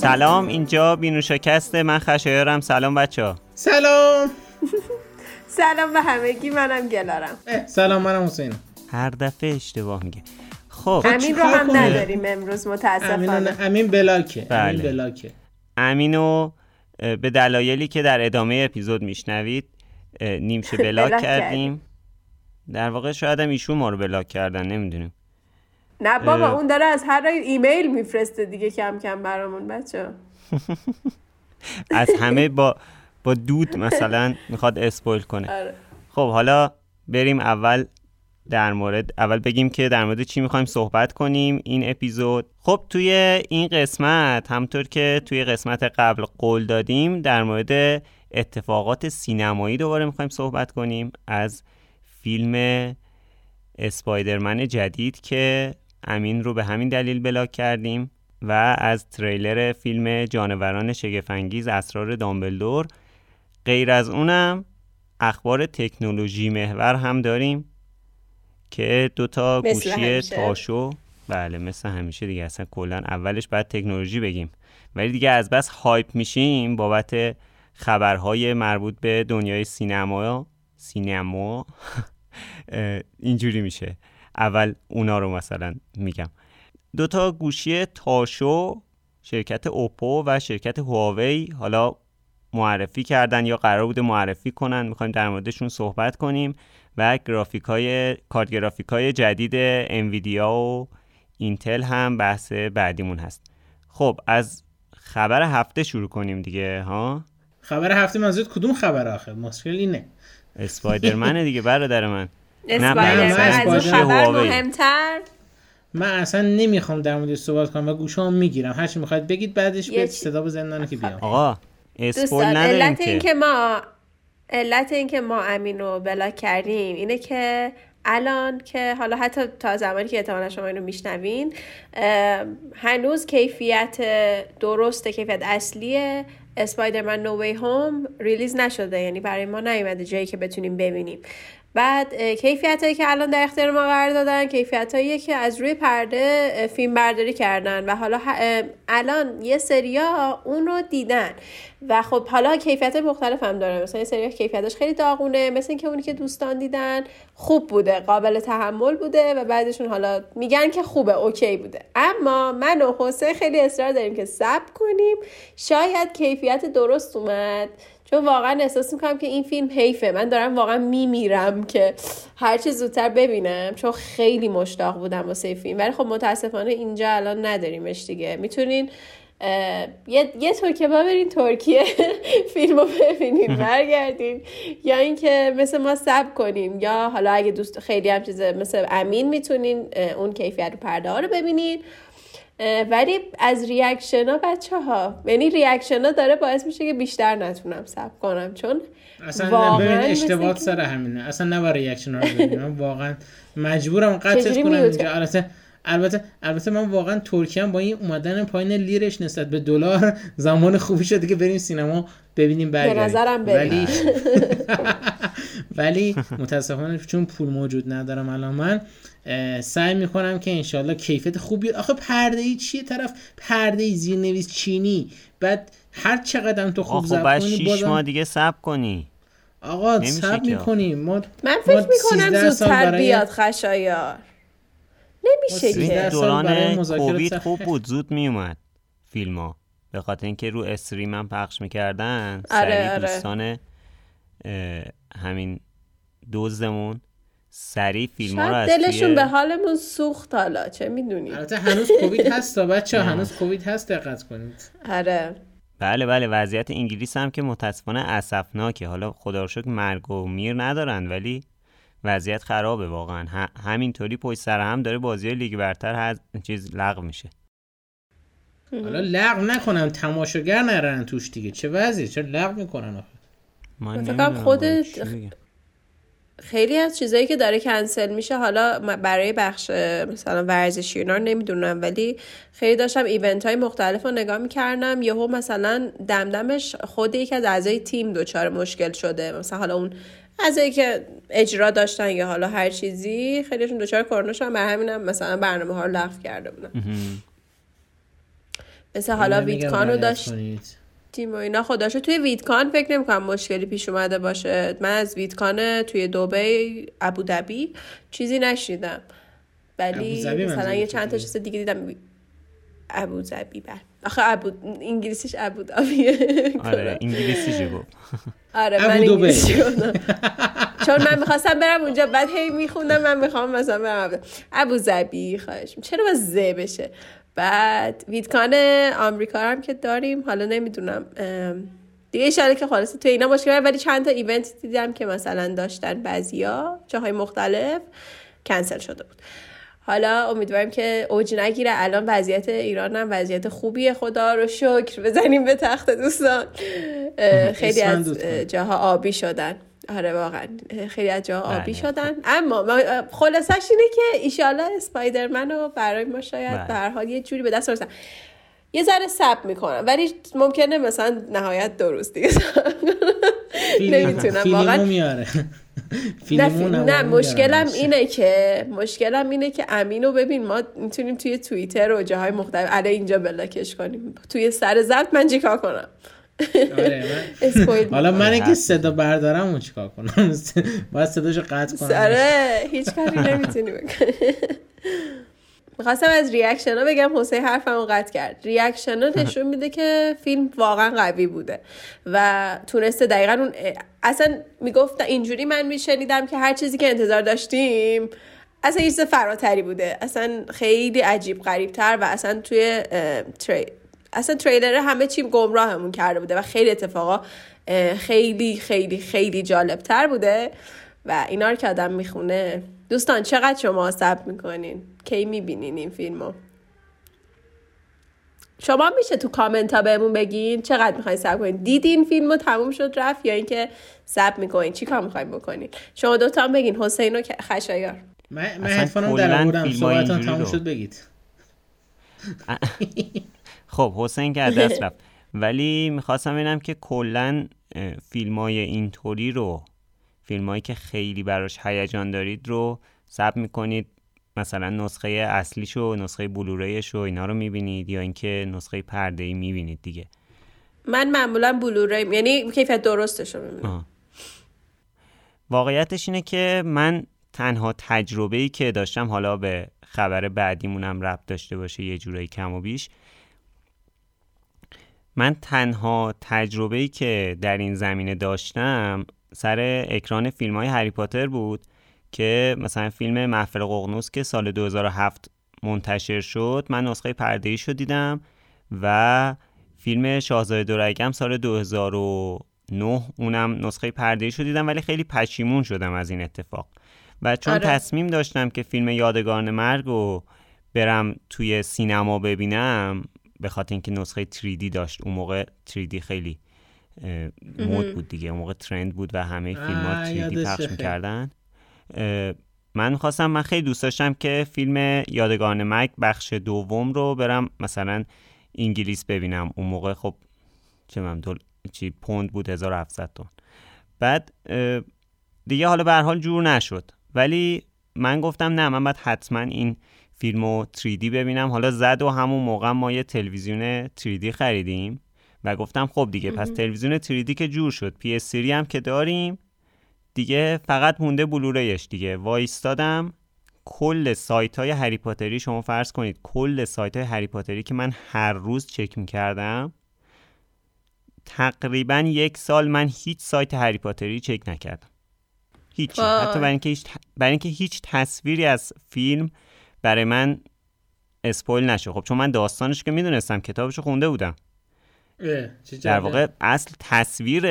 سلام اینجا بینوشاکسته من خشایارم. سلام بچه ها. سلام. سلام به همگی. منم گلارم. سلام منم حسین. هر دفعه اشتباه میگه. خب. امین رو هم نداریم امروز متاسفانه. امین بلاکه بله. امین بلاکه امینو به دلایلی که در ادامه اپیزود میشنوید نیمشه بلاک بلاک کردیم. در واقع شاید هم ایشون ما رو بلاک کردن نمی‌دونیم. نه بابا اه. اون داره از هر راه ایمیل میفرسته دیگه کم کم برامون بچه از همه با با دود مثلا می‌خواد اسپویل کنه آره. خب حالا بریم اول در مورد اول بگیم که در مورد چی می‌خوایم صحبت کنیم این اپیزود خب توی این قسمت همطور که توی قسمت قبل قول دادیم در مورد اتفاقات سینمایی دوباره می‌خوایم صحبت کنیم از فیلم اسپایدرمن جدید که امین رو به همین دلیل بلاک کردیم و از تریلر فیلم جانوران شگفنگیز اسرار دامبلدور غیر از اونم اخبار تکنولوژی محور هم داریم که دوتا گوشی همیشه. تاشو بله مثل همیشه دیگه اصلا کلا اولش باید تکنولوژی بگیم ولی دیگه از بس هایپ میشیم بابت خبرهای مربوط به دنیای سینما سینما اینجوری میشه اول اونا رو مثلا میگم. دوتا گوشی تاشو شرکت اوپو و شرکت هواوی حالا معرفی کردن یا قرار بوده معرفی کنن. می‌خوایم در موردشون صحبت کنیم و گرافیک های کارت گرافیک های جدید انویدیا و اینتل هم بحث بعدیمون هست. خب از خبر هفته شروع کنیم دیگه ها؟ خبر هفته منظورت کدوم خبر آخه؟ مشکل اینه. اسپایدرمن دیگه برادر من. اسپایدرمن من از اون خبر. مهمتر؟ من اصلا نمی‌خوام در موردش صحبت کنم و گوشام می‌گیرم. هر چی می‌خواید بگید بعدش به صدا بزنن که بیام. آقا اسپول نداریم علت که. اینکه ما علت اینکه ما امین رو بلاک کردیم اینه که الان که حالا حتی تا زمانی که احتمالا شما اینو میشنوین هنوز کیفیت درست کیفیت اصلی Spider-Man No Way Home release نشده. یعنی برای ما نیومده جایی که بتونیم ببینیم. بعد کیفیت هایی که الان در اختیار ما قرار دادن کیفیت هایی که از روی پرده فیلم برداری کردن و حالا الان یه سریا اون رو دیدن و خب حالا کیفیت مختلف هم داره. مثلا یه سری کیفیتش خیلی داغونه مثل اینکه اونی که دوستان دیدن خوب بوده قابل تحمل بوده و بعدشون حالا میگن که خوبه okay بوده. اما من و حسین خیلی اصرار داریم که صبر کنیم. شاید کیفیت درست اومد. چون واقعا احساس می‌کنم که این فیلم حیفه. من دارم واقعا میمیرم که هرچی زودتر ببینم چون خیلی مشتاق بودم واسه این فیلم. ولی خب متاسفانه اینجا الان نداریمش دیگه. می‌تونین یه یه که با برین ترکیه فیلم رو ببینین برگردین. یا اینکه مثل ما سب کنین. یا حالا اگه دوست خیلی هم چیزه مثل امین می‌تونین اون کیفیت رو پرده ها رو ببینین. ولی از reaction ها بچه ها یعنی reaction ها داره باعث میشه که بیشتر نتونم صبر کنم چون اصلا واقعاً که- سر همینه. اصلا نباید reaction رو ببینم من واقعا مجبورم قطعش کنم اینجا. البته البته البته من واقعا ترکیه با این اومدن پایین لیرش نسبت به دلار زمان خوبی شده که بریم سینما ببینیم برگردیم. نظرم بریم. ولی ولی متاسفانه چون پول موجود ندارم الان من سعی می‌کنم که انشالله کیفیت خوب بیاد. آخه پرده ای چیه؟ طرف پرده ای زیرنویس چینی. بعد هر چقدر تو خوب آقا خب کنی شیش بازم ماه دیگه صبر کنی. آقا سب می‌کنیم ما من ما فکر می‌کنم 13 سال زودتر برای- بیاد خشایار. نمیشه ما که. 13 سال برای دوران کووید. خوب بود زود میومد فیلم ها به خاطر اینکه رو استریم هم پخش می‌کردن آره، سریع آره. دوستان همین دزدمون سریع فیلم ها رو شاید از دلشون به حالمون سوخت حالا چه می‌دونی؟ البته هنوز کووید هست تا بچه هنوز کووید هست دقت کنید. آره. بله بله وضعیت انگلیس هم که متاسفانه اسفناکه. حالا خدا رو شکر مرگ و میر ندارن ولی وضعیت خرابه واقعا. ه- همینطوری پشت سر هم داره بازی لیگ برتر هز... چیز لغو میشه. حالا لغو نکنن تماشاگر نرن توش دیگه. چه وضعیه؟ چرا لغو می‌کنن آخه؟ من فکر کنم نمی‌دونم خود- والا چی بگم. خیلی از چیزایی که داره کنسل میشه حالا برای بخش مثلا ورزشی اینا رو نمی‌دونم ولی خیلی داشتم ایونت های مختلف رو نگاه می‌کردم. یهو مثلا دمدمش خود یکی از اعضای تیم دچار مشکل شده. مثلا حالا اون اعضایی که اجرا داشتن یا حالا هر چیزی خیلیشون دچار کرونا شدن. بر همینم مثلا برنامه ها رو لغو کرده بودن. مثل حالا ویدکانو داشت تیم و اینا. خداشو توی ویدکان فکر نمی‌کنم مشکلی پیش اومده باشه. من از ویدکان توی دوبی ابودبی چیزی نشیدم ولی مثلا یه چند تا چیز دیگه دیدم. ابوظبی بله. آخه ابو انگلیسیش ابودابیه آره انگلیسیش گفت آره من انگلیسی چون من می‌خواستم برم اونجا بعد هی میخوندم من می‌خوام مثلا برم ابو ظبی خواهش چرا با ز بشه؟ بعد ویدکان آمریکا هم که داریم. حالا نمی‌دونم دیگه اشاره که خلاص تو اینا مشکل ولی چند تا ایونت دیدم که مثلا داشتن بعضیا جاهای مختلف کنسل شده بود. حالا امیدواریم که اوج نگیره. الان وضعیت ایران هم وضعیت خوبیه. خدا رو شکر. بزنیم به تخت دوستان. خیلی از جاها آبی شدن. آره واقعا. خیلی از جاها آبی بله. شدن. اما خلاصش اینه که ایشالله اسپایدرمن رو برای ما شاید به هر حال یه جوری به دست برسن یه ذره سب می‌کنم. ولی ممکنه مثلا نهایت درست دیگه. نمی‌تونم. واقعا نه, مشکلم اینه که مشکلم اینه که امینو ببین ما می‌تونیم توی توییتر و جاهای مختلف علی اینجا بلاکش کنیم. توی سر ضبط من چیکار کنم؟ آره حالا من اگه صدا بردارم اون چیکار کنم؟ باید صداشو قطع کنم. آره هیچ کاری نمی‌تونی بکنی. می‌خواستم از reaction ها بگم حسین حرفمو قطع کرد. reaction ها نشون میده که فیلم واقعا قوی بوده و تونسته دقیقا اون اصلا می‌گفت اینجوری من میشنیدم که هر چیزی که انتظار داشتیم اصلا یه چیز فراتری بوده. اصلا خیلی عجیب غریب تر و اصلا توی تری... اصلا تریلر همه چیم گمراهمون کرده بوده و خیلی اتفاقا خیلی خیلی خیلی جالب تر بوده و اینا رو که آدم می‌خونه. دوستان چقدر شما ثبت می‌کنین؟ کی می‌بینین این فیلمو؟ شما میشه تو کامنت ها بهمون بگین چقدر می‌خواین سب کنین. دیدین فیلمو تموم شد رفت یا اینکه سب می‌کنین؟ چی کار می‌خواین بکنین؟ شما دوتا هم بگین. حسین و خشایار. من من هدفونم در آوردم. صحبتان تموم شد بگید. خب حسین که از دست رفت. ولی می‌خواستم ببینم که کلا فیلم های اینطوری رو فیلمایی که خیلی براش هیجان دارید رو ثبت می‌کنید. مثلا نسخه اصلیش و نسخه بلوریش و اینا رو می‌بینید یا اینکه نسخه پرده ای می‌بینید دیگه؟ من معمولا بلوری یعنی کیفیت درستش رو می‌بینم. واقعیتش اینه که من تنها تجربه ای که داشتم حالا به خبر بعدیمونم ربط داشته باشه یه جورایی کم و بیش من تنها تجربه ای که در این زمینه داشتم سر اکران فیلم های هری پاتر بود که مثلا فیلم محفل ققنوس که سال 2007 منتشر شد من نسخه پرده رو دیدم و فیلم شاهزاده دورگم سال 2009 اونم نسخه پرده رو دیدم ولی خیلی پشیمون شدم از این اتفاق و چون آره. تصمیم داشتم که فیلم یادگاران مرگ رو برم توی سینما ببینم به خاطر اینکه نسخه 3D داشت اون موقع 3D خیلی مود بود دیگه اون موقع ترند بود و همه فیلم ها 3D پخش می‌کردن. من خواستم من خیلی دوست داشتم که فیلم یادگان مک بخش دوم رو برم مثلا انگلیس ببینم. اون موقع خب چه من دل... چی پوند بود 1700 تون بعد دیگه حالا به حال جور نشد. ولی من گفتم نه من باید حتما این فیلم رو 3D ببینم. حالا زد و همون موقع ما یه تلویزیون 3D خریدیم و گفتم خب دیگه پس تلویزیون 3D که جور شد. PS3 هم که داریم دیگه فقط مونده بلوریش دیگه. وایستادم. کل سایت های هری پاتری شما فرض کنید. کل سایت های هری پاتری که من هر روز چک می‌کردم. تقریبا یک سال من هیچ سایت هری پاتری چک نکردم. هیچ حتی برای اینکه هیچ, برای اینکه هیچ تصویری از فیلم برای من اسپویل نشه خب چون من داستانش که می‌دونستم کتابش خونده بودم. در واقع اصل تصویر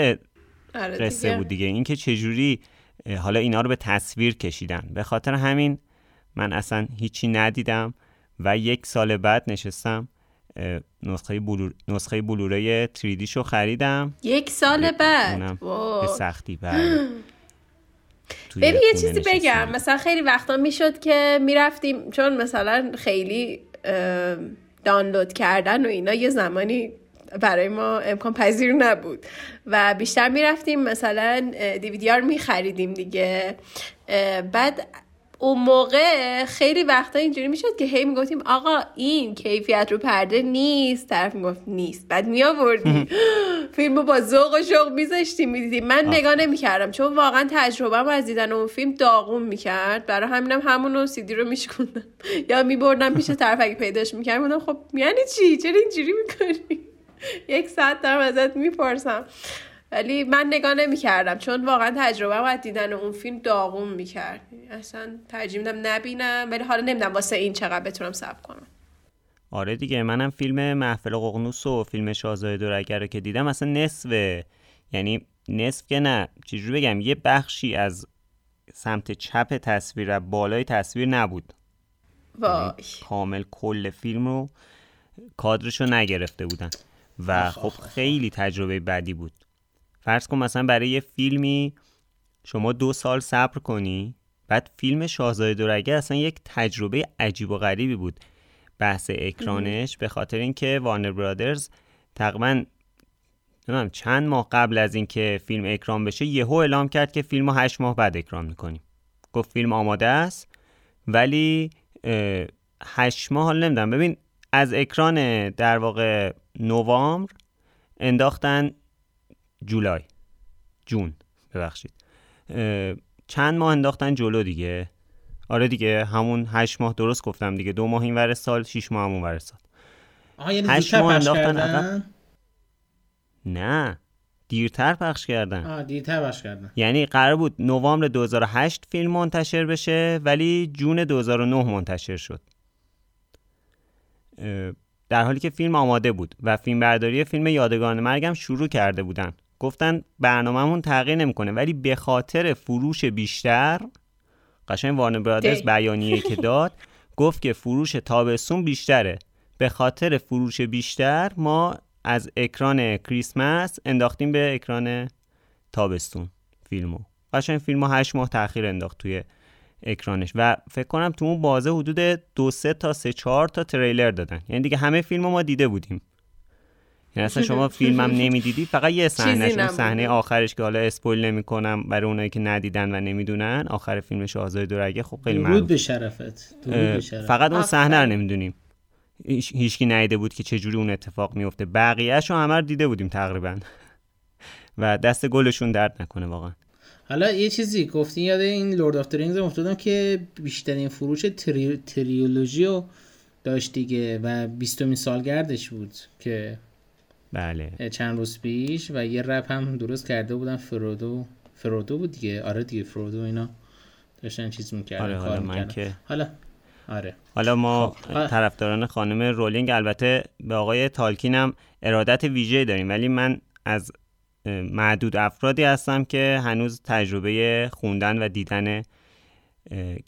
آره قصه بود دیگه. اینکه چجوری حالا اینا رو به تصویر کشیدن. به خاطر همین من اصلا هیچی ندیدم و یک سال بعد نشستم نسخه بلور... نسخه بلوره 3D شو خریدم. یک سال بعد. به سختی بعد ببین یه چیزی بگم. مثلا خیلی وقتا می‌شد که می‌رفتیم چون مثلا خیلی دانلود کردن و اینا یه زمانی برای ما امکان پذیر نبود. و بیشتر می‌رفتیم مثلا دیویدی رو میخریدیم دیگه. بعد اون موقع خیلی وقتا اینجوری می‌شد که هی می‌گفتیم آقا این کیفیت رو پرده نیست. طرف می‌گفت نیست. بعد میآوردیم. فیلم رو با ذوق و شوق میذاشتیم می‌دیدیم. من نگاه نمی‌کردم چون واقعا تجربه از دیدن اون فیلم داغون می‌کرد. برای همینم همون رو سیدی رو میشکوندم. یا میبردم پیش طرف اگه پیداش می‌کردم خب یعنی چی؟ چرا اینجوری می‌کنی؟ یک ساعت دارم ازت می‌پرسم. ولی من نگاه نمی کردم چون واقعا تجربه باید دیدن اون فیلم داغون می‌کرد. اصلا ترجیح میدم نبینم ولی حالا نمی‌دونم واسه این چقدر بتونم صبر کنم. آره دیگه منم فیلم محفل ققنوس و فیلم شاهزاده دورگر رو که دیدم اصلا نصف یعنی نصف که نه. چجوری بگم؟ یه بخشی از سمت چپ تصویر و بالای تصویر نبود. وای. یعنی کامل کل فیلم رو کادرش رو نگرفته بودن. و خب خیلی تجربه بدی بود. فرض کن مثلا برای یه فیلمی شما دو سال صبر کنی بعد فیلم شاهزاده دورگه اصلا یک تجربه عجیب و غریبی بود. بحث اکرانش به خاطر اینکه وارنر برادرز تقریبا نمی‌دونم چند ماه قبل از اینکه فیلم اکران بشه یهو اعلام کرد که فیلم رو هشت ماه بعد اکران می‌کنیم. گفت فیلم آماده است ولی هشت ماه حال نمی‌دونم. ببین از اکران در واقع نوامبر انداختن جولای. جون. ببخشید. چند ماه انداختن جلو دیگه؟ آره دیگه همون هشت ماه درست گفتم دیگه. دو ماه این ور سال شیش ماه همون ور سال. یعنی هشت ماه انداختن عقب؟ نه. دیرتر پخش کردن. آه دیرتر پخش کردن. یعنی قرار بود نوامبر 2008 فیلم منتشر بشه ولی جون 2009 منتشر شد. در حالی که فیلم آماده بود و فیلم برداری فیلم یادگان مرگم شروع کرده بودن. گفتن برنامهمون تغییر نمی‌کنه ولی به خاطر فروش بیشتر قشنگ وارن برادرز بیانیه که داد گفت که فروش تابستون بیشتره. به خاطر فروش بیشتر ما از اکران کریسمس انداختیم به اکران تابستون فیلمو. قشنگ فیلمو هشت ماه تاخیر انداخت توی اکرانش. و فکر کنم تو اون بازه حدود دو سه تا سه چهار تا تریلر دادن. یعنی دیگه همه فیلم ما دیده بودیم. یعنی اصلا شما فیلمم نمی‌دیدی فقط یه صحنه صحنه آخرش که حالا اسپویل نمی‌کنم برای اونایی که ندیدن و نمی‌دونن آخر فیلم شاهزاده دورگه خب خیلی درود به شرفت. فقط اون صحنه رو نمی‌دونیم. هیچکی ندیده بود که چه جوری اون اتفاق میفته بقیه‌شو همه رو دیده بودیم تقریبا. و دست گلشون درد نکنه واقعا. حالا یه چیزی گفتی یاد این Lord of Rings افتادم که بیشترین فروش tri... trilogy رو داشت دیگه و بیستمین سالگردش بود که بله. چند روز پیش و یه رپ هم درست کرده بودن فرودو. فرودو بود دیگه؟ آره دیگه فرودو اینا داشتن چیز می‌کردن آره حالا من که حالا آره. حالا ما خب. طرفداران خانم رولینگ البته به آقای تالکین هم ارادت ویژه داریم ولی من از معدود افرادی هستم که هنوز تجربه خوندن و دیدن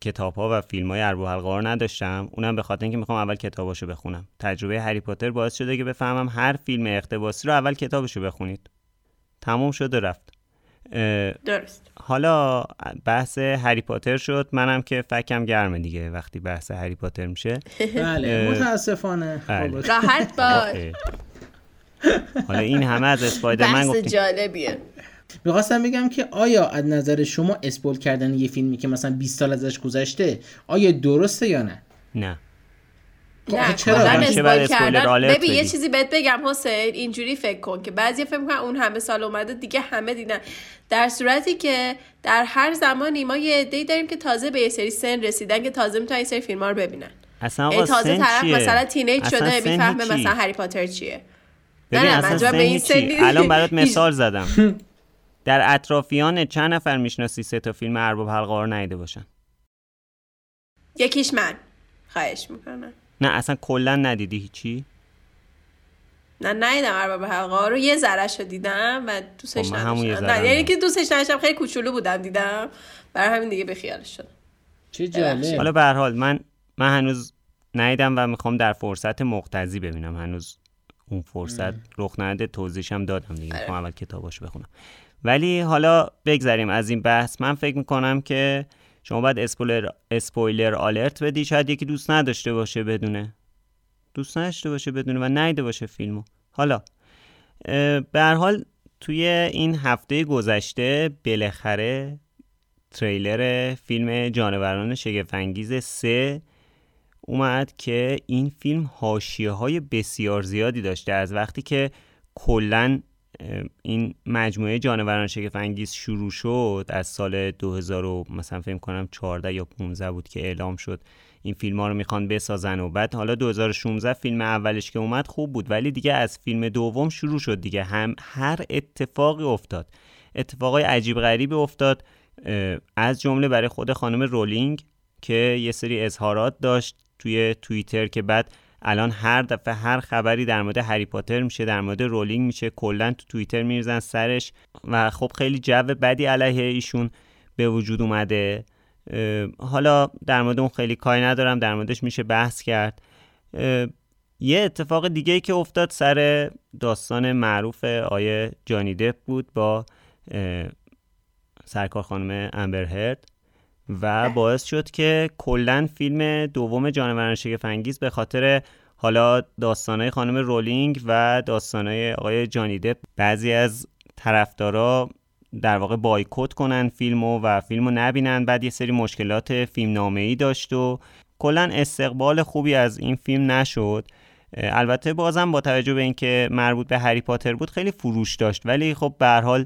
کتاب ها و فیلم های اربو حلقه نداشتم. اونم به خاطر اینکه می‌خوام اول کتاباشو بخونم. تجربه هری پاتر باعث شده که بفهمم هر فیلم اقتباسی رو اول کتابشو بخونید. تموم شد و رفت. درست. حالا بحث هری پاتر شد. منم که فکم گرمه دیگه وقتی بحث هری پاتر میشه. بله متاسفانه. بله. راحت باش. حالا این همه از اسپایدرمن گفتیم جالبیه. می‌خواستم بگم که آیا از نظر شما اسپول کردن یه فیلمی که مثلا 20 سال ازش گذشته آیا درسته یا نه؟ نه. نه. چرا کردن. ببین یه چیزی بهت بگم حسین اینجوری فکر کن که بعضی فکر کنن اون همه سال اومده دیگه همه دیدن. در صورتی که در هر زمانی ما یه عده‌ای داریم که تازه به یه سری سن رسیدن که تازه می‌تونن این سری فیلم رو ببینن. اصلا آقا تازه طرف چیه؟ مثلا تینیج شده می‌فهمه مثلا هری پاتر چیه. ببین نه اصلا به این سنی الان برات مثال زدم. در اطرافیان چند نفر می‌شناسی سه تا فیلم ارباب حلقه رو ندیده باشن؟ یکیش من. خواهش می‌کنم. نه اصلا کلا ندیدی هیچی؟ نه ندیدم ارباب حلقه رو. یه ذره شو دیدم و دوستش خب، نداشتم. نه یعنی که دوستش نداشتم. خیلی کوچولو بودم دیدم. برای همین دیگه به خیالش شدم. چه جالب. حالا به هر حال من من هنوز ندیدم و می‌خوام در فرصت مقتضی ببینم. هنوز اون فرصت رخ نده توضیحشم دادم دیگه. می‌خوام اول کتاباشو بخونم. ولی حالا بگذریم از این بحث. من فکر می‌کنم که شما باید اسپویلر, اسپویلر آلرت بدی. شاید یکی دوست نداشته باشه بدونه. دوست نداشته باشه بدونه و نیده باشه فیلمو. حالا به حال توی این هفته گذشته بالاخره تریلر فیلم جانوران شگفنگیز سه اومد که این فیلم حاشیه های بسیار زیادی داشته. از وقتی که کلا این مجموعه جانوران شگفنگیز شروع شد از سال 2000 مثلا فکر کنم 14 یا 15 بود که اعلام شد این فیلم ها رو می‌خوان بسازن و بعد حالا 2016 فیلم اولش که اومد خوب بود ولی دیگه از فیلم دوم شروع شد دیگه. هم هر اتفاقی افتاد. اتفاقای عجیب غریبی افتاد از جمله برای خود خانم رولینگ که یه سری اظهارات داشت توی توییتر که بعد الان هر دفعه هر خبری در مورد هری پاتر میشه در مورد رولینگ میشه کلا تو توییتر میرزن سرش و خب خیلی جو بدی علیه ایشون به وجود اومده. حالا در مورد اون خیلی کاری ندارم در موردش میشه بحث کرد. یه اتفاق دیگه ای که افتاد سر داستان معروف آیه جانی دپ بود با سرکار خانم امبرهرد و باعث شد که کلا فیلم دوم جانوران شگفنگیز به خاطر حالا داستانهای خانم رولینگ و داستانهای آقای جانی دپ بعضی از طرفدارا در واقع بایکوت کنن فیلمو و فیلمو نبینن. بعد یه سری مشکلات فیلم نامه ای داشت و کلا استقبال خوبی از این فیلم نشد. البته بازم با توجه به اینکه مربوط به هری پاتر بود خیلی فروش داشت. ولی خب به حال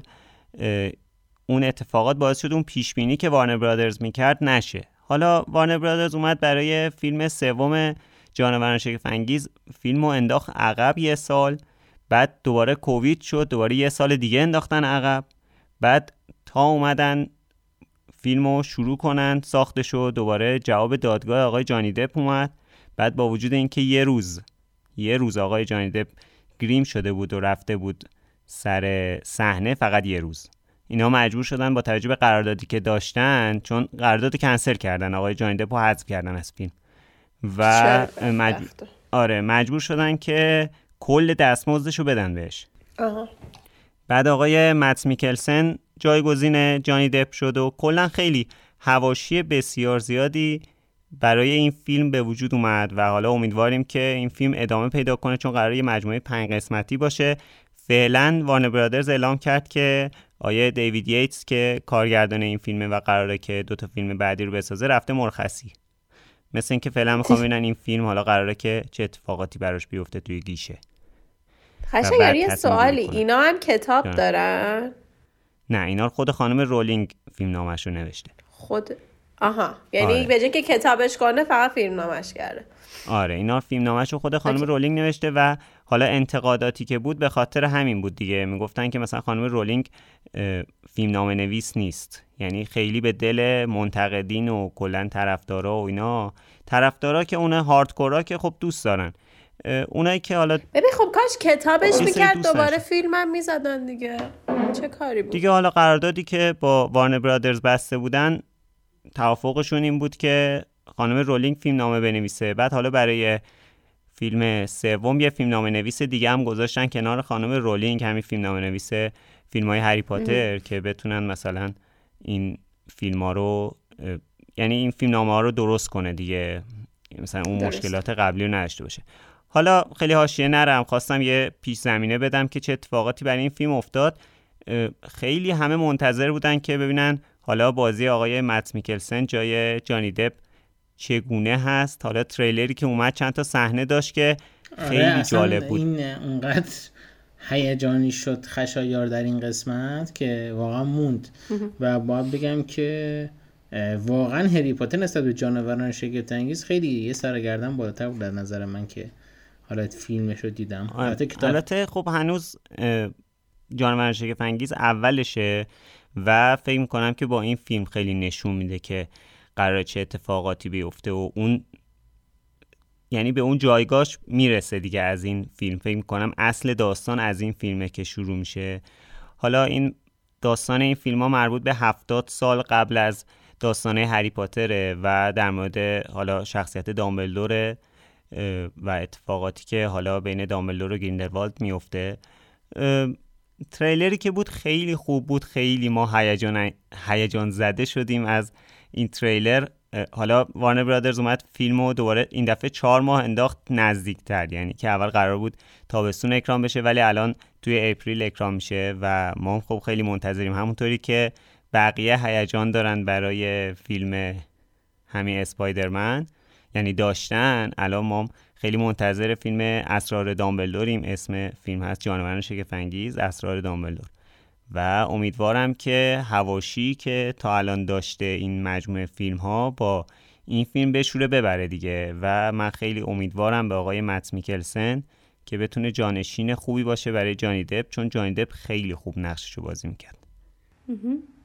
اون اتفاقات باعث شد اون پیش بینی که وارنر برادرز می‌کرد نشه. حالا وارنر برادرز اومد برای فیلم سوم جانوران شگفت انگیز فیلمو انداخت عقب یه سال بعد دوباره کووید شد دوباره یه سال دیگه انداختن عقب بعد تا اومدن فیلمو شروع کنن ساخته شد دوباره جواب دادگاه آقای جانی دپ اومد. بعد با وجود اینکه یه روز یه روز آقای جانی دپ گریم شده بود و رفته بود سر صحنه فقط یه روز. اینا مجبور شدن با توجه به قراردادی که داشتن چون قرارداد کنسل کردن آقای جانی دپ حذف کردن از فیلم. و مجبور آره مجبور شدن که کل دستمزدش رو بدن بهش. بعد آقای مت میکلسن جایگزین جانی دپ شد و کلا خیلی هواشی بسیار زیادی برای این فیلم به وجود اومد و حالا امیدواریم که این فیلم ادامه پیدا کنه چون قرار یه مجموعه پنج قسمتی باشه. فعلا وارن برادرز اعلام کرد که آیه دیوید ییتس که کارگردان این فیلمه و قراره که دو تا فیلم بعدی رو بسازه رفته مرخصی. مثل اینکه فعلا می‌خوام ببینن این فیلم حالا قراره که چه اتفاقاتی براش بیفته توی گیشه. خشنگ یه سوالی. اینا هم کتاب دارن؟ نه اینا خود خانم رولینگ فیلم نامش رو نوشته. خود آها. یعنی آره. به که کتابش کنه فقط فیلم نامش کرده. آره اینا فیلم نامش رو خود خانم رولینگ نوشته و حالا انتقاداتی که بود به خاطر همین بود دیگه. می‌گفتن که مثلا خانم رولینگ فیلم نام نویس نیست. یعنی خیلی به دل منتقدین و کلا طرفدارا و اینا. طرفدارا که اون هاردکورا که خب دوست دارن. اونایی که حالا ببین خب کاش کتابش می‌کرد دوباره فیلمم می‌زدن دیگه. چه کاری بود؟ دیگه حالا قراردادی که با وارن برادرز بسته بودن توافقشون این بود که خانم رولینگ فیلم نامه بنویسه. بعد حالا برای فیلم سوم یه فیلم نامه نویس دیگه هم گذاشتن کنار خانم رولینگ همین فیلم نامه نویس فیلم های هری پاتر که بتونن مثلا این فیلم ها رو یعنی این فیلم نامه ها رو درست کنه دیگه. مثلا اون مشکلات قبلی رو نداشته باشه. حالا خیلی حاشیه نرم خواستم یه پیش زمینه بدم که چه اتفاقاتی برای این فیلم افتاد. خیلی همه منتظر بودن که ببینن حالا بازی آقای مت میکلسن جای جانی دپ چگونه هست. حالا تریلری که اومد چند تا صحنه داشت که آره، خیلی آره جالب بود. این اونقدر هیجانی شد خشایار در این قسمت که واقعا موند. و باید بگم که واقعا هری پاتر نسبت به جانوران شگفت انگیز خیلی یه سرگردن بالاتر بود در نظر من که حالا فیلمش رو دیدم. البته خب هنوز جانوران شگفت انگیز اولشه و فکر می‌کنم که با این فیلم خیلی نشون میده که قرار چه اتفاقاتی بیفته و اون یعنی به اون جایگاهش می‌رسه دیگه از این فیلم. فکر می‌کنم اصل داستان از این فیلمه که شروع میشه. حالا این داستان این فیلم ها مربوط به هفتاد سال قبل از داستانه هری پاتره و در مورد حالا شخصیت دامبلدوره و اتفاقاتی که حالا بین دامبلدور و گریندلوالد میفته تریلری که بود خیلی خوب بود خیلی ما هیجان زده شدیم از این تریلر حالا وارنر برادرز اومد فیلم و دوباره این دفعه چهار ماه انداخت نزدیکتر یعنی که اول قرار بود تابستون اکرام بشه ولی الان توی اپریل اکرام میشه و ما خب خیلی منتظریم. همونطوری که بقیه هیجان دارن برای فیلم همین اسپایدرمن یعنی داشتن الان ما خیلی منتظر فیلم اسرار دامبلدوریم. اسم فیلم هست جانوران شگفنگیز اسرار دامبلدور. و امیدوارم که هواشی که تا الان داشته این مجموعه فیلم ها با این فیلم به شوره ببره دیگه. و من خیلی امیدوارم به آقای مت میکلسن که بتونه جانشین خوبی باشه برای جانی دپ چون جانی دپ خیلی خوب نقششو بازی می‌کرد.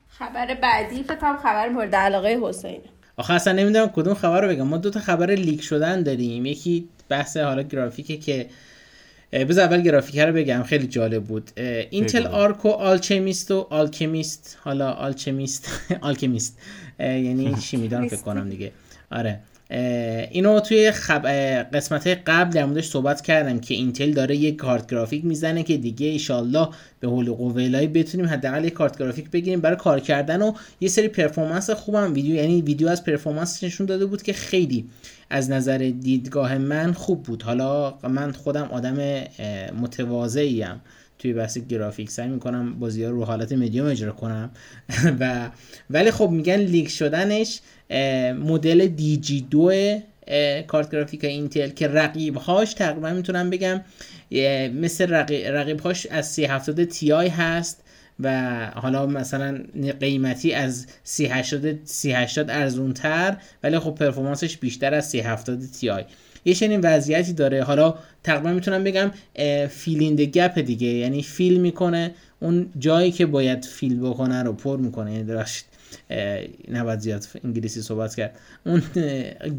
خبر بعدی فکر خبر مورد علاقه حسین آخه اصلا نمی‌دونم کدوم خبر رو بگم. ما دو تا خبر لیک شدن داریم. یکی بحث حالا گرافیکه که بذار اول گرافیک رو بگم خیلی جالب بود. Intel Arc و Alchemist و Alchemist حالا Alchemist Alchemist. یعنی چی می‌دونم؟ فکر کنم دیگه. آره. اینو توی خب... قسمت قبل در موردش صحبت کردم که Intel داره یک کارت گرافیک می‌زنه که دیگه ایشالله به حول قوه الهی بتونیم حداقل یک کارت گرافیک بگیریم. برای کار کردن و یه سری performance خوبم ویدیو یعنی ویدیو از performance نشون داده بود که خیلی از نظر دیدگاه من خوب بود. حالا من خودم آدم متواضعیم. توی بحث گرافیک سعی می‌کنم بازی ها رو حالت مدیوم اجرا کنم. و ولی خب میگن leak شدنش مدل DG2 کارت گرافیک Intel که رقیب هاش تقریبا می‌تونم بگم مثل رقیب هاش از 370 Ti هست و حالا مثلا قیمتی از 380 380 ارزون تر ولی خب performance ش بیشتر از 370 Ti. یه چنین وضعیتی داره. حالا تقریبا می‌تونم بگم filling the gap دیگه. یعنی fill می‌کنه اون جایی که باید fill بکنه رو پر می‌کنه. یعنی نباید زیاد انگلیسی صحبت کرد. اون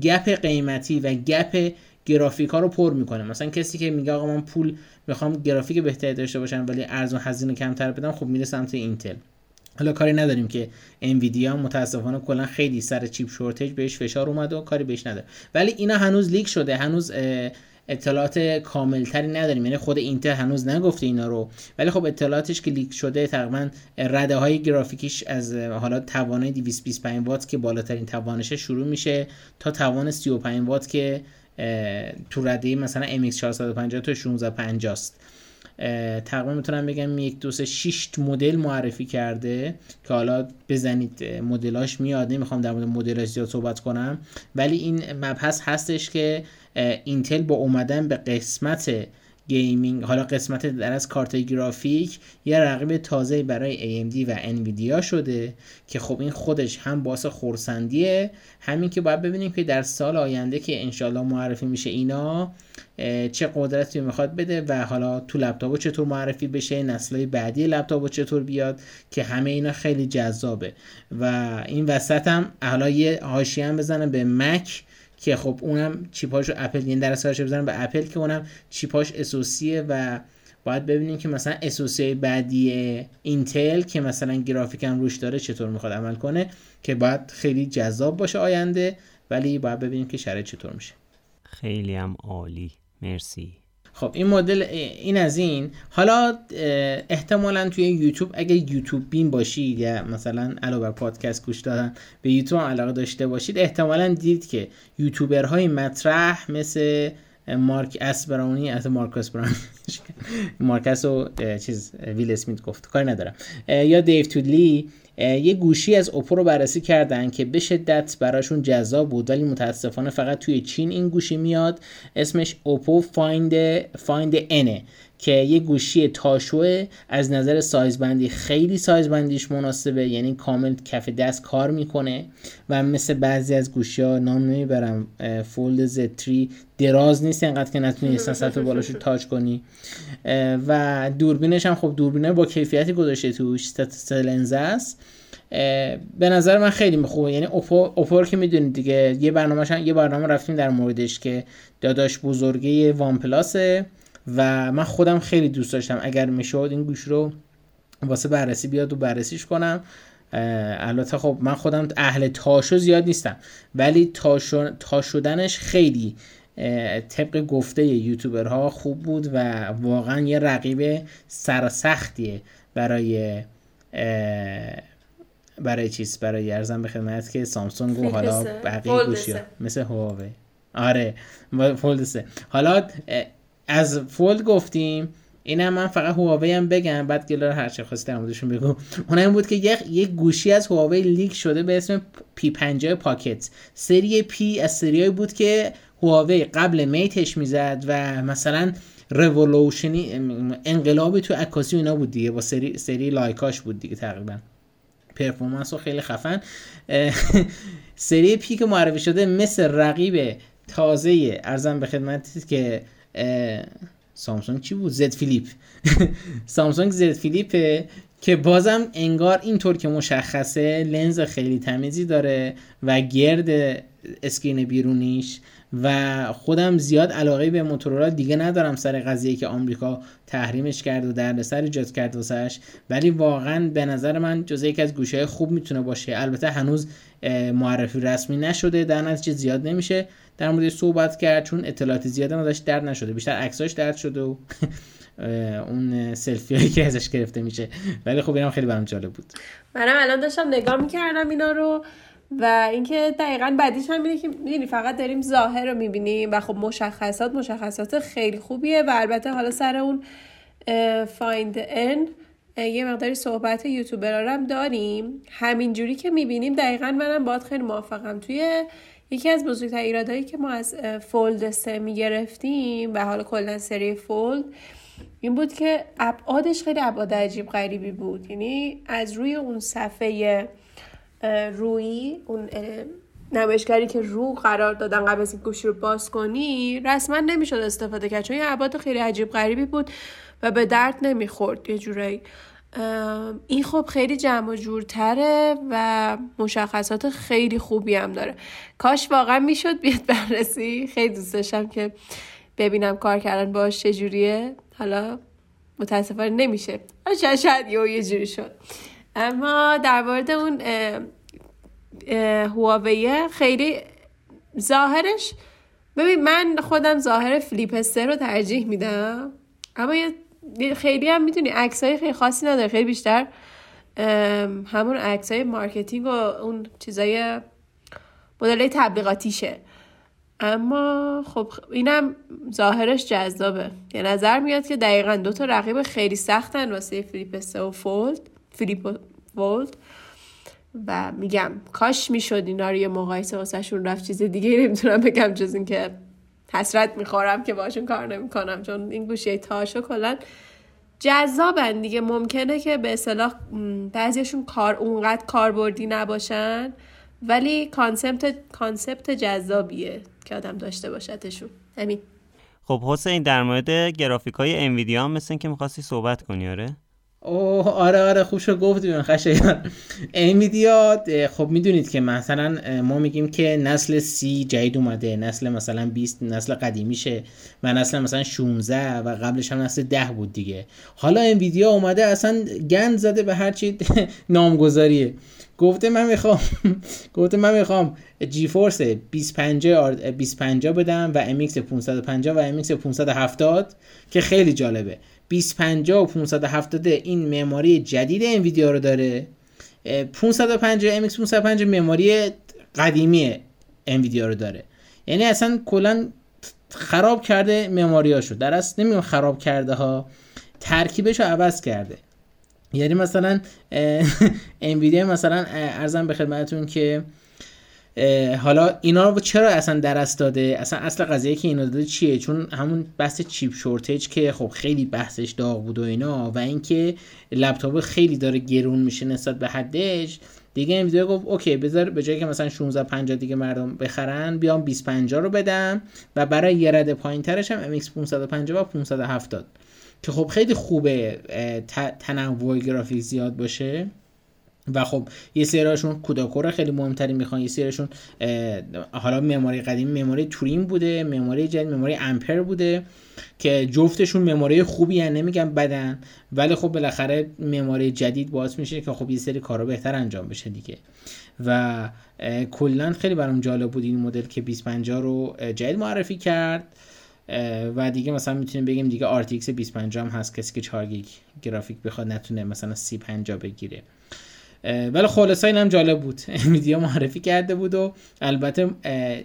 gap قیمتی و gap گرافیک ها رو پر می‌کنه. مثلا کسی که میگه آقا من پول می‌خوام گرافیک بهتری داشته باشم ولی ارزون هزینه کمتر بدم خب میره سمت اینتل. حالا کاری نداریم که انویدیا متاسفانه کلا خیلی سر chip shortage بهش فشار اومده و کاری بهش نداره. ولی اینا هنوز leak شده هنوز اطلاعات کاملتری نداریم. یعنی خود اینتل هنوز نگفته اینا رو. ولی خب اطلاعاتش که leak شده تقریبا رده های گرافیکیش از حالا توانای 225 وات که بالاترین توانشه شروع میشه تا توان 35 وات که تو رده مثلا MX 450 تا 1650 است تقریبا می‌تونم بگم یک دو سه 6 مدل معرفی کرده که حالا بزنید مدلاش میاد نمی‌خوام در مورد مدلاش زیاد صحبت کنم. ولی این مبحث هستش که اینتل با اومدن به قسمت gaming. حالا قسمت در از کارت گرافیک یه رقیب تازه برای AMD و انویدیا شده که خب این خودش هم باعث خورسندیه همین که باید ببینیم که در سال آینده که انشالله معرفی میشه اینا چه قدرتی می‌خواد بده و حالا تو لپتاپ چطور معرفی بشه نسلهای بعدی لپتاپ چطور بیاد که همه اینا خیلی جذابه. و این وسط هم حالا یه حاشیه هم بزنه به مک که خب اونم چیپاشو اپل یعنی در اصلش بزنن به اپل که اونم چیپاش اسوسیه و باید ببینیم که مثلا اسوسی بعدی اینتل که مثلا گرافیک هم روش داره چطور می‌خواد عمل کنه که باید خیلی جذاب باشه آینده ولی باید ببینیم که شرایط چطور میشه. خیلی هم عالی. مرسی. خب این مدل این از این. حالا احتمالا توی یوتیوب اگه یوتیوب بین باشید یا مثلا علاوه بر پادکست گوش دادن به یوتیوب علاقه داشته باشید احتمالا دید که یوتیوبرهای مطرح مثل مارک اسبرانی از مارکوس برانی مارکس و چیز ویل اسمیت گفت. کاری ندارم. یا دیو تودلی یه گوشی از اوپو رو بررسی کردن که به شدت براشون جذاب بود ولی متاسفانه فقط توی چین این گوشی میاد. اسمش اوپو Find Find N ه که یه گوشی تاشوه از نظر سایزبندی خیلی سایزبندیش مناسبه. یعنی کامل کف دست کار می‌کنه و مثل بعضی از گوشی ها نام نمی‌برم Fold Z3 دراز نیست اینقدر که نتونی اصلا سطح بالاش رو touch کنی. و دوربینش هم خب دوربینه با کیفیتی گذاشته توش لنز است. به نظر من خیلی خوبه. یعنی اوپو که می‌دونید دیگه یه برنامه یه برنامه رفتیم در موردش که داداش بزرگه وان پلاسه و من خودم خیلی دوست داشتم. اگر می‌شد این گوش رو واسه بررسی بیاد و بررسیش کنم. البته خب من خودم اهل تاشو زیاد نیستم. ولی تا شدنش خیلی طبق گفته یوتیوبرها خوب بود و واقعا یه رقیب سرسختیه برای برای چیز برای ارزم به خدمت که سامسونگ و حالا بقیه گوشی مثل هواوی. آره. فولد حالا از فولد گفتیم اینم من فقط هواوی هم بگم بعد گلار هر چه خواستی موردشون بگو. اون این بود که یک یک گوشی از هواوی لیک شده به اسم P 50 Pocket. سری P از سریایی بود که هواوی قبل Mate ش می‌زد و مثلا رولوشنی انقلابی تو عکاسی اینا بود دیگه با سری سری Leica ش بود دیگه تقریبا. performance خیلی خفن. سری P که معرفی شده مثل رقیب تازه عرضم به خدمت که سامسونگ چی بود؟ Z Flip. سامسونگ Z Flip که بازم انگار اینطور که مشخصه لنز خیلی تمیزی داره و گرد screen بیرونیش و خودم زیاد علاقه به موتورولا دیگه ندارم سر قضیه که آمریکا تحریمش کرد و دردسر ایجاد کرد واسش ولی واقعا به نظر من جزء یکی از گوشی‌های خوب می‌تونه باشه. البته هنوز معرفی رسمی نشده. در نتیجه زیاد نمیشه در مورد صحبت کرد چون اطلاعات زیاد ازش درد نشده. بیشتر عکساش درز شده و اون سلفی هایی که ازش گرفته میشه. ولی خب اینم خیلی برام جالب بود. منم الان داشتم نگاه می‌کردم اینا رو. و اینکه دقیقا بعدیش هم اینه که می‌دونی فقط داریم ظاهر رو می‌بینیم و خب مشخصات مشخصات خیلی خوبیه و البته حالا سر اون فایند ان یه مقداری صحبت یوتیوبر هم داریم. همینجوری که می‌بینیم دقیقا منم باید خیلی موافقم. توی یکی از بزرگترین ایرادهایی که ما از فولد سه می‌گرفتیم و حالا کلا سری فولد این بود که ابعادش خیلی ابعاد عجیب غریبی بود. یعنی از روی اون صفحه روی اون نمایشگری که رو قرار دادن قبل از گوشی رو باز کنی رسما نمی‌شد استفاده کرد چون یه ابعاد خیلی عجیب غریبی بود و به درد نمی‌خورد یه جورایی. این خب خیلی جمع و جورتره و مشخصات خیلی خوبی هم داره. کاش واقعا می‌شد بیاد بررسی. خیلی دوست داشتم که ببینم کار کردن باش چجوریه. حالا متاسفانه نمیشه. شاید یه جوری شد. اما در مورد اون هواویه خیلی ظاهرش ببین من خودم ظاهر Flip رو ترجیح میدم اما یه خیلی هم می‌تونی عکس های خیلی خاصی نداره خیلی بیشتر همون عکس های marketing و اون چیزای مدل تبلیغاتیشه. اما خب اینم ظاهرش جذابه. یه نظر میاد که دقیقا دو تا رقیب خیلی سختن واسه Flip و Fold. Flip Fold و میگم کاش می‌شد اینا رو یه مقایسه واسه‌شون رفت چیز دیگه نمی‌تونم بگم جز اینکه حسرت می‌خورم که باشون کار نمی‌کنم چون این گوشی تاشو کلا جذابن دیگه. ممکنه که به اصطلاح بعضیشون کار اونقدر کاربردی نباشن ولی concept concept جذابیه که آدم داشته باشدشون همین خب حسین در مورد گرافیک های انویدیا هم مثل که می‌خواستی صحبت کنی آره؟ اوه آره آره خوب شد گفتی خشایار. انویدیا خب می‌دونید که مثلا ما میگیم که نسل سی جدید اومده نسل مثلا 20 نسل قدیمیشه و نسل مثلا 16 و قبلش هم نسل 10 بود دیگه. حالا انویدیا اومده اصلا گند زده به هر چی نامگذاریه. گفته من می‌خوام گفته من می‌خوام جی فورس 2050 2050 بدم و MX 550 و MX 570 که خیلی جالبه. 2050 و 570 این معماری جدید انویدیا رو داره. 550 MX 550 معماری قدیمی انویدیا رو داره. یعنی اصلا کلا خراب کرده مموریاشو در اصل نمیگم خراب کرده ها ترکیبش رو عوض کرده. یعنی مثلا انویدیا مثلا ارزم به خدمتتون که حالا اینا رو چرا اصلا درست داده؟ اصلا اصل قضیه که اینا داده چیه؟ چون همون بحث چیپ شورتج که خب خیلی بحثش داغ بود و اینا و اینکه لپتاپ خیلی داره گرون میشه نسبت به حدش. دیگه این ویدیو گفت اوکی بذار به جایی که مثلا 16 50 دیگه مردم بخرن بیام 20 50 رو بدم و برای یه رده پایینترش هم MX 550 و 570 که خب خیلی خوبه تنوع گرافیک زیاد باشه. و خب یه سریاشون کوداکور خیلی مهمتری می‌خوان یه سریاشون حالا مموری قدیمی مموری تورین بوده مموری جدید مموری امپر بوده که جفتشون مموری خوبی یعنی نمیگم بدن ولی خب بالاخره مموری جدید باعث میشه که خب یه سری کارا بهتر انجام بشه دیگه. و کلا خیلی برام جالب بود این مدل که 2050 رو جدید معرفی کرد. و دیگه مثلا می‌تونیم بگیم دیگه RTX 2050 هم هست کسی که 4 گیگ گرافیک بخواد نتونه مثلا 3050 بگیره. ولی خلاصا اینم جالب بود. انویدیا معرفی کرده بود و البته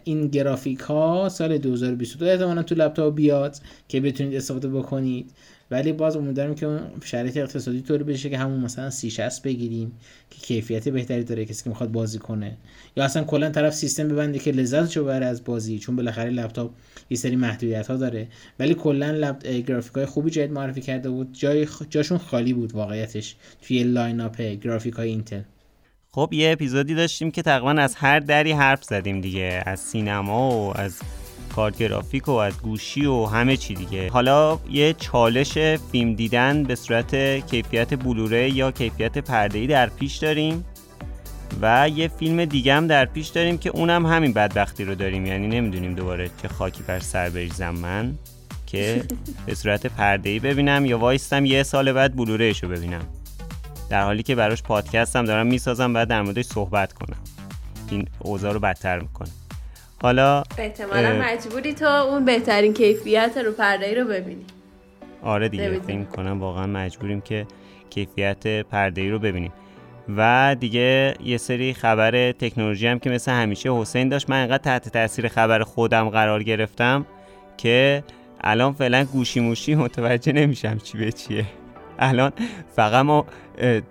این گرافیک ها سال 2022 احتمالا تو لپتاپ بیاد که بتونید استفاده بکنید. ولی باز امیدوارم که شرایط اقتصادی طوری بشه که همون مثلا سی 60 بگیریم که کیفیت بهتری داره کسی که می‌خواد بازی کنه. یا اصلا کلا طرف سیستم ببنده که لذت ببره از بازی چون بالاخره لپتاپ یه سری محدودیت ها داره. ولی کلا لپ گرافیک های خوبی جدید معرفی کرده بود. جای جاشون خالی بود واقعیتش توی lineup گرافیک های اینتل. خب یه اپیزودی داشتیم که تقریبا از هر دری حرف زدیم دیگه از سینما و از کارت گرافیک و از گوشی و همه چی دیگه. حالا یه چالش فیلم دیدن به صورت کیفیت بلوره یا کیفیت پرده‌ای در پیش داریم و یه فیلم دیگه هم در پیش داریم که اونم همین بدبختی رو داریم. یعنی نمی‌دونیم دوباره چه خاکی بر سر بریزم من که به صورت پرده‌ای ببینم یا وایستم یه سال بعد بلورهش رو ببینم. در حالی که براش پادکست هم دارم می‌سازم بعد در موردش صحبت کنم. این اوضاع رو بدتر می‌کنه. حالا احتمالا مجبوری تو اون بهترین کیفیت رو پرده رو ببینی. آره دیگه فکر کنم واقعا مجبوریم که کیفیت پرده ای رو ببینیم. و دیگه یه سری خبر تکنولوژی هم که مثل همیشه حسین داشت. من انقدر تحت تاثیر خبر خودم قرار گرفتم که الان فعلا گوشی موشی متوجه نمیشم چی به چیه. الان فقط ما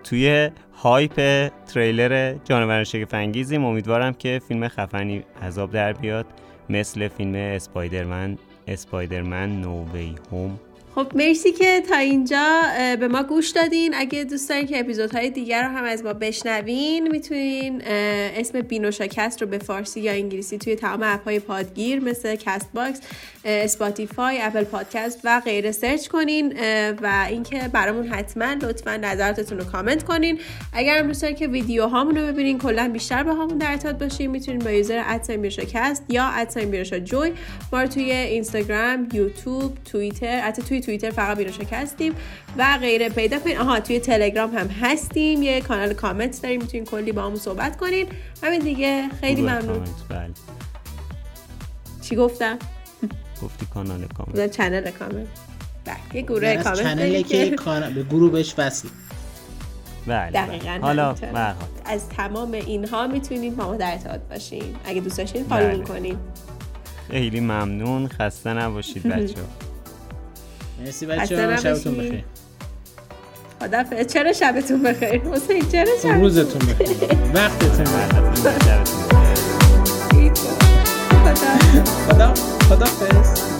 توی هایپ تریلر جانوران شگفت انگیزیم امیدوارم که فیلم خفنی عذاب در بیاد مثل فیلم Spider-Man Spider-Man No Way Home. خب مرسی که تا اینجا به ما گوش دادین. اگه دوست دارین که اپیزودهای دیگر رو هم از ما بشنوین می‌تونین اسم بینوشاکست رو به فارسی یا انگلیسی توی تمام اپ های پادگیر مثل Castbox اسپاتیفای اپل پادکست و غیره search کنین. و اینکه برامون حتما لطفا نظراتتون رو کامنت کنین. اگر هم دوست دارین که ویدیو هامون رو ببینین کلا بیشتر باهامون در ارتباط باشین می‌تونین با user at sign یا at sign جوی ما توی اینستاگرام یوتیوب توییتر توی توییتر فقط بیرون هستیم و غیره پیدا کنین. آها توی تلگرام هم هستیم. یه کانال کامنت داریم می‌تونین کلی باهامون صحبت کنین. همین دیگه. خیلی ممنون. بله. چی گفتم؟ گفتی کانال comment. channel comment. بله یه گروه comment channel ی که به گروه بهش وصل بله, بله. دقیقا حالا از تمام اینها می‌تونید با ما در ارتباط باشین. اگه دوست داشتین فالو. کنین خیلی ممنون. خسته نباشید بچه مرسی بچه شبتون بخیر. خدافظ. چرا شبتون بخیر؟ حسین چرا شبتون روزتون بخیر؟ وقتتون بخیر. خدا. خدا خدا